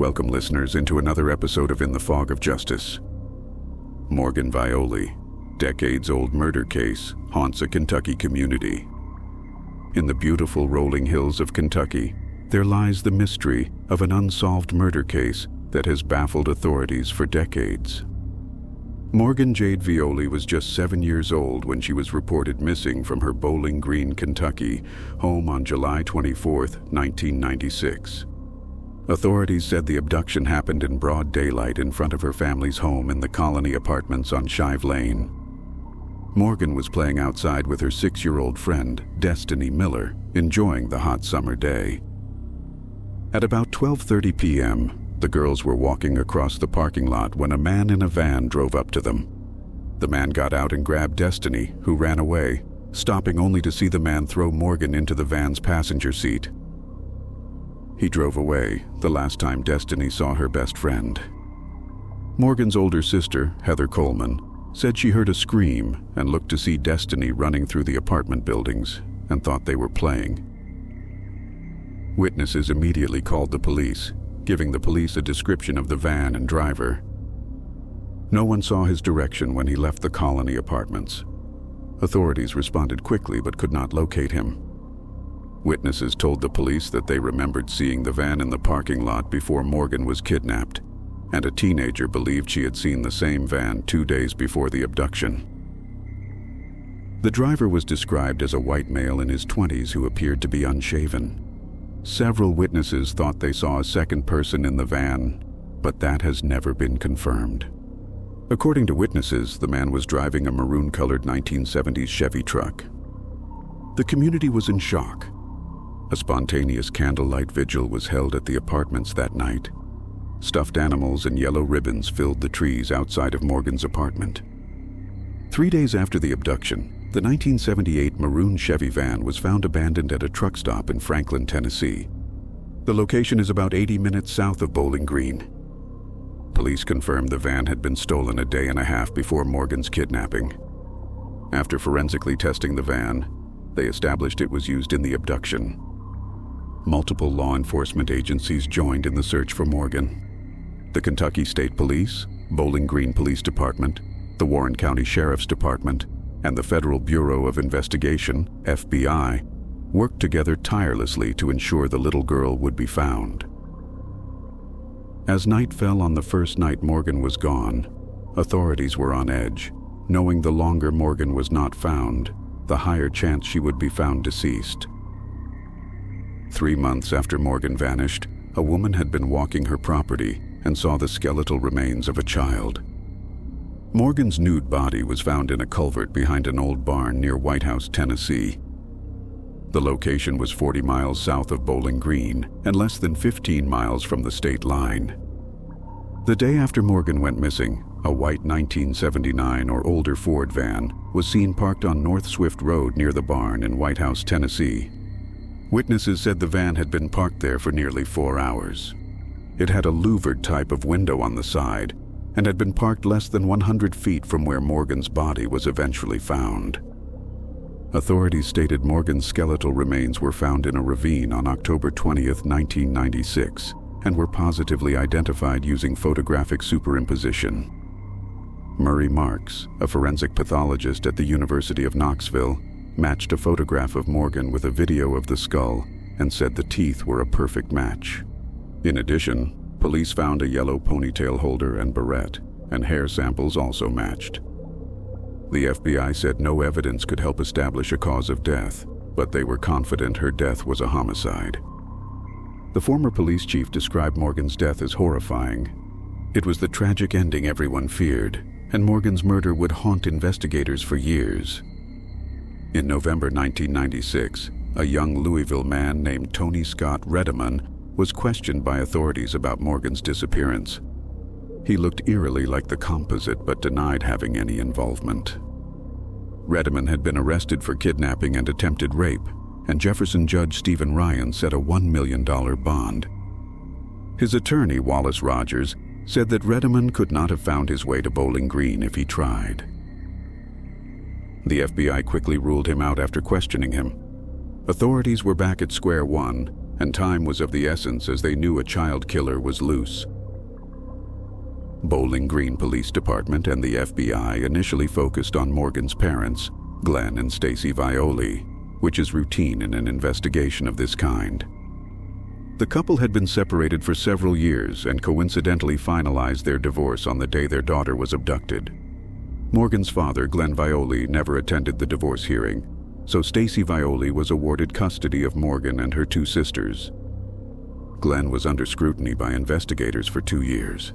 Welcome, listeners, into another episode of In the Fog of Justice. Morgan Violi, decades old murder case, haunts a Kentucky community. In the beautiful rolling hills of Kentucky, there lies the mystery of an unsolved murder case that has baffled authorities for decades. Morgan Jade Violi was just seven years old when she was reported missing from her Bowling Green, Kentucky, home on July 24, 1996. Authorities said the abduction happened in broad daylight in front of her family's home in the Colony Apartments on Shive Lane. Morgan was playing outside with her six-year-old friend, Destiny Miller, enjoying the hot summer day. At about 12.30 p.m., the girls were walking across the parking lot when a man in a van drove up to them. The man got out and grabbed Destiny, who ran away, stopping only to see the man throw Morgan into the van's passenger seat. He drove away the last time Destiny saw her best friend. Morgan's older sister, Heather Coleman, said she heard a scream and looked to see Destiny running through the apartment buildings and thought they were playing. Witnesses immediately called the police giving the police a description of the van and driver. No one saw his direction when he left the colony apartments. Authorities responded quickly but could not locate him. Witnesses told the police that they remembered seeing the van in the parking lot before Morgan was kidnapped, and a teenager believed she had seen the same van two days before the abduction. The driver was described as a white male in his 20s who appeared to be unshaven. Several witnesses thought they saw a second person in the van, but that has never been confirmed. According to witnesses, the man was driving a maroon-colored 1970s Chevy truck. The community was in shock. A spontaneous candlelight vigil was held at the apartments that night. Stuffed animals and yellow ribbons filled the trees outside of Morgan's apartment. Three days after the abduction, the 1978 maroon Chevy van was found abandoned at a truck stop in Franklin, Tennessee. The location is about 80 minutes south of Bowling Green. Police confirmed the van had been stolen a day and a half before Morgan's kidnapping. After forensically testing the van, they established it was used in the abduction. Multiple law enforcement agencies joined in the search for Morgan. The Kentucky State Police, Bowling Green Police Department, the Warren County Sheriff's Department, and the Federal Bureau of Investigation, FBI, worked together tirelessly to ensure the little girl would be found. As night fell on the first night Morgan was gone, authorities were on edge, knowing the longer Morgan was not found, the higher chance she would be found deceased. Three months after Morgan vanished, a woman had been walking her property and saw the skeletal remains of a child. Morgan's nude body was found in a culvert behind an old barn near White House, Tennessee. The location was 40 miles south of Bowling Green and less than 15 miles from the state line. The day after Morgan went missing, a white 1979 or older Ford van was seen parked on North Swift Road near the barn in White House, Tennessee. Witnesses said the van had been parked there for nearly four hours. It had a louvered type of window on the side and had been parked less than 100 feet from where Morgan's body was eventually found. Authorities stated Morgan's skeletal remains were found in a ravine on October 20, 1996, and were positively identified using photographic superimposition. Murray Marks, a forensic pathologist at the University of Knoxville, matched a photograph of Morgan with a video of the skull and said the teeth were a perfect match. In addition, Police found a yellow ponytail holder and barrette, and hair samples also matched. The FBI said no evidence could help establish a cause of death, but they were confident her death was a homicide. The former police chief described Morgan's death as horrifying. It was the tragic ending everyone feared, and Morgan's murder would haunt investigators for years. In November 1996, a young Louisville man named Tony Scott Redeman was questioned by authorities about Morgan's disappearance. He looked eerily like the composite but denied having any involvement. Redeman had been arrested for kidnapping and attempted rape, and Jefferson Judge Stephen Ryan set a $1 million bond. His attorney, Wallace Rogers, said that Redeman could not have found his way to Bowling Green if he tried. The FBI quickly ruled him out after questioning him. Authorities were back at square one and time was of the essence as they knew a child killer was loose. Bowling Green Police Department and the FBI initially focused on Morgan's parents, Glenn and Stacy Violi, which is routine in an investigation of this kind. The couple had been separated for several years and coincidentally finalized their divorce on the day their daughter was abducted. Morgan's father, Glenn Violi, never attended the divorce hearing, so Stacy Violi was awarded custody of Morgan and her two sisters. Glenn was under scrutiny by investigators for two years.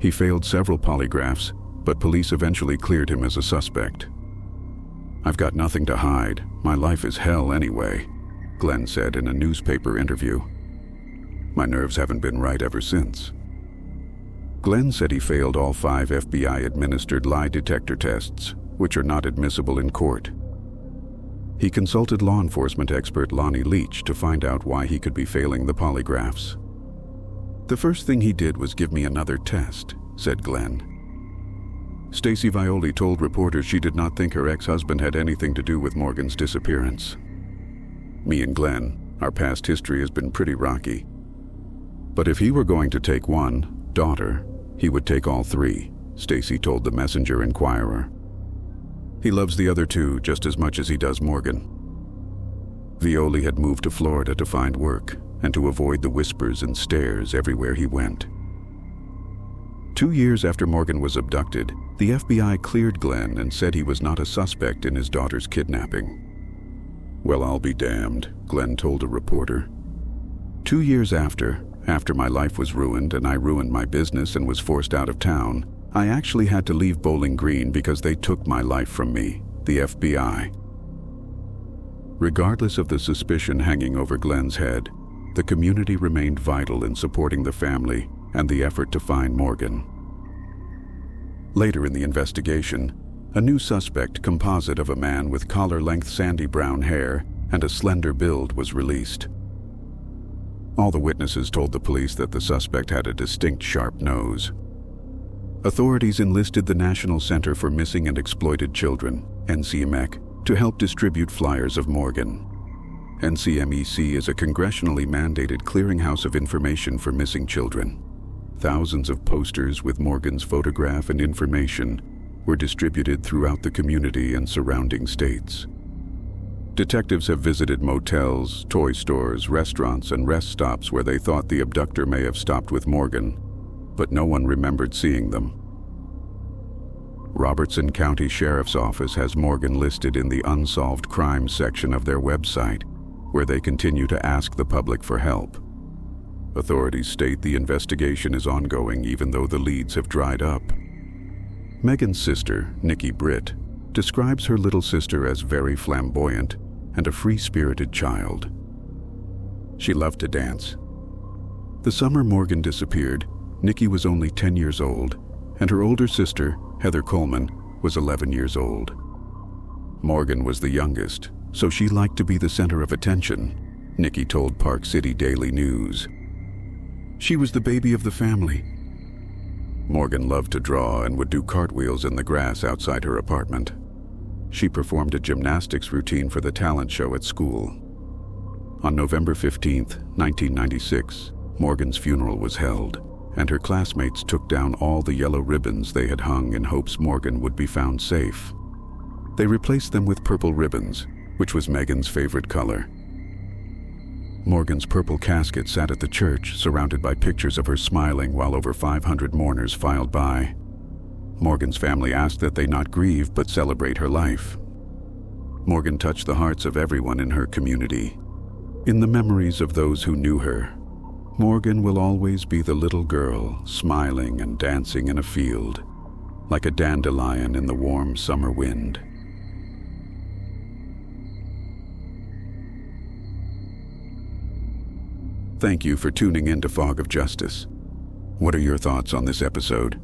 He failed several polygraphs, but police eventually cleared him as a suspect. I've got nothing to hide. My life is hell anyway, Glenn said in a newspaper interview. My nerves haven't been right ever since. Glenn said he failed all five FBI administered lie detector tests, which are not admissible in court. He consulted law enforcement expert Lonnie Leach to find out why he could be failing the polygraphs. The first thing he did was give me another test, said Glenn. Stacy Violi told reporters she did not think her ex-husband had anything to do with Morgan's disappearance. Me and Glenn, our past history has been pretty rocky. But if he were going to take one, daughter, he would take all three, Stacy told the Messenger Inquirer. He loves the other two just as much as he does Morgan. Violi had moved to Florida to find work and to avoid the whispers and stares everywhere he went. Two years after Morgan was abducted, the FBI cleared Glenn and said he was not a suspect in his daughter's kidnapping. Well, I'll be damned, Glenn told a reporter. Two years after, after my life was ruined and I ruined my business and was forced out of town, I actually had to leave Bowling Green because they took my life from me, the FBI. Regardless of the suspicion hanging over Glenn's head, the community remained vital in supporting the family and the effort to find Morgan. Later in the investigation, a new suspect composite of a man with collar-length sandy brown hair and a slender build was released. All the witnesses told the police that the suspect had a distinct sharp nose. Authorities enlisted the National Center for Missing and Exploited Children, NCMEC, to help distribute flyers of Morgan. NCMEC is a congressionally mandated clearinghouse of information for missing children. Thousands of posters with Morgan's photograph and information were distributed throughout the community and surrounding states. Detectives have visited motels, toy stores, restaurants, and rest stops where they thought the abductor may have stopped with Morgan, but no one remembered seeing them. Robertson County Sheriff's Office has Morgan listed in the Unsolved Crimes section of their website, where they continue to ask the public for help. Authorities state the investigation is ongoing even though the leads have dried up. Megan's sister, Nikki Britt, describes her little sister as very flamboyant and a free-spirited child. She loved to dance. The summer Morgan disappeared, Nikki was only 10 years old, and her older sister, Heather Coleman, was 11 years old. Morgan was the youngest, so she liked to be the center of attention, Nikki told Park City Daily News. She was the baby of the family. Morgan loved to draw and would do cartwheels in the grass outside her apartment. She performed a gymnastics routine for the talent show at school. On November 15, 1996, Morgan's funeral was held, and her classmates took down all the yellow ribbons they had hung in hopes Morgan would be found safe. They replaced them with purple ribbons, which was Megan's favorite color. Morgan's purple casket sat at the church, surrounded by pictures of her smiling while over 500 mourners filed by. Morgan's family asked that they not grieve but celebrate her life. Morgan touched the hearts of everyone in her community. In the memories of those who knew her, Morgan will always be the little girl smiling and dancing in a field, like a dandelion in the warm summer wind. Thank you for tuning in to Fog of Justice. What are your thoughts on this episode?